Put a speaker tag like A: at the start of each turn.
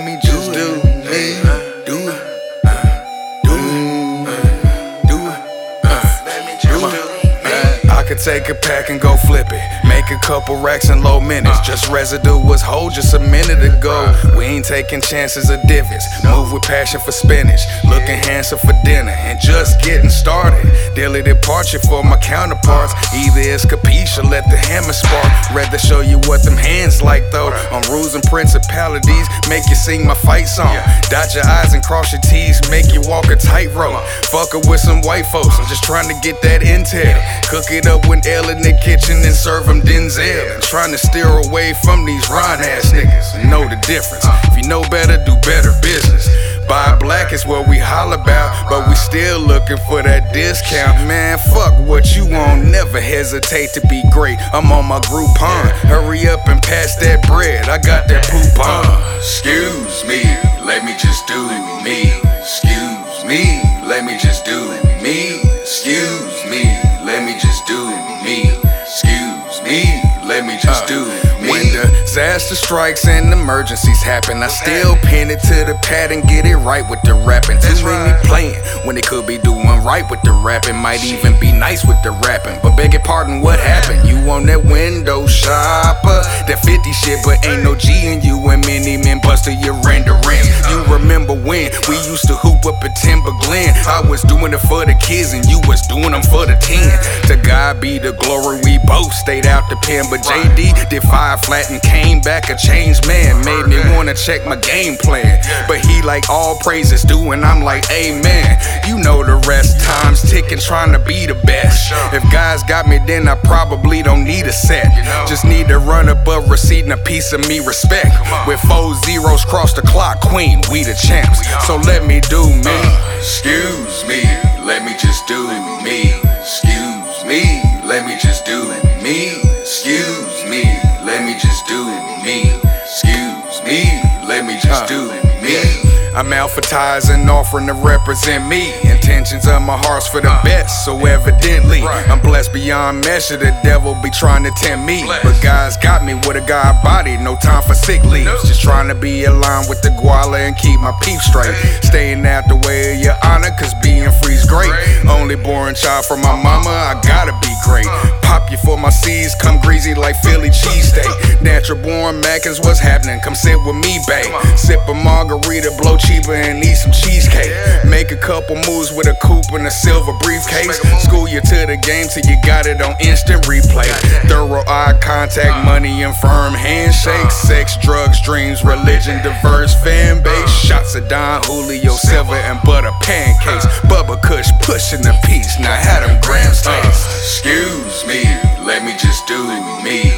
A: let me take a pack and go flip it. Make a couple racks in low minutes. Uh. Just residue was whole just a minute ago. Uh. We ain't taking chances of divots. Move with passion for spinach. Looking handsome for dinner and just getting started. Daily departure for my counterparts. Either it's capiche or let the hammer spark. Rather show you what them hands like though. On rules and principalities, make you sing my fight song. Dot your I's and cross your T's, make you walk a tightrope. Uh. Fucking with some white folks, I'm just trying to get that intel. Cook it up with L in the kitchen and serve them Denzel. Trying to steer away from these Ron ass niggas. Know the difference. If you know better, do better business. Buy black is what we holler about, but we still looking for that discount. Man, fuck what you want, never hesitate to be great. I'm on my Groupon. Hurry up and pass that bread, I got that poop on.
B: Excuse me, let me just do me. Excuse me, let me just do me. Excuse me, let me just do me. Excuse me, let me just do uh,
A: When
B: me.
A: disaster strikes and emergencies happen, I still pin it to the pad and get it right with the rapping. Too many when it could be doing right with the rapping. Might even be nice with the rapping. But beg your pardon, what happened? You on that window shopper? That 50 shit, but ain't no G in you and many men busted your rendering. You remember when we used to hoop up at Timber Glen? I was doing it for the kids and you was doing them for the 10. To God be the glory, we both stayed out the pen. But JD did five flat and came back a changed man. Made me wanna check my game plan. Like all praises due, and I'm like, amen. You know the rest, time's ticking, trying to be the best. If guys got me, then I probably don't need a set. Just need to run up a a piece of me respect. With four zeros cross the clock, queen, we the champs. So let me do me.
B: Excuse me, let me just do me. Excuse me, let me just do me. Excuse me, let me just do me. Excuse me, let me just do me.
A: I'm advertising, offering to represent me. Intentions of my heart's for the best, so evidently I'm blessed beyond measure. The devil be trying to tempt me, but God's got me with a God body. No time for sick leaves. Just trying to be aligned with the guala and keep my peep straight. Staying out the way of your honor, cause being free's great. Only born child from my mama, I gotta be great. Uh. Pop you for my seeds, come greasy like Philly cheesesteak. Natural born Mackins, what's happening? Come sit with me, babe. Sip a margarita, blow cheaper, and eat some cheesecake. Make a couple moves with a coupe and a silver briefcase. School you to the game till you got it on instant replay. Thorough eye contact, uh-huh. money and firm handshakes. Uh-huh. Sex, drugs, dreams, religion, diverse fan base. Uh-huh. Shots of Don Julio, Silver, and butter pancakes. Bubba Kush pushing the piece. Now had them grams uh, taste.
B: Excuse me, let me just do me.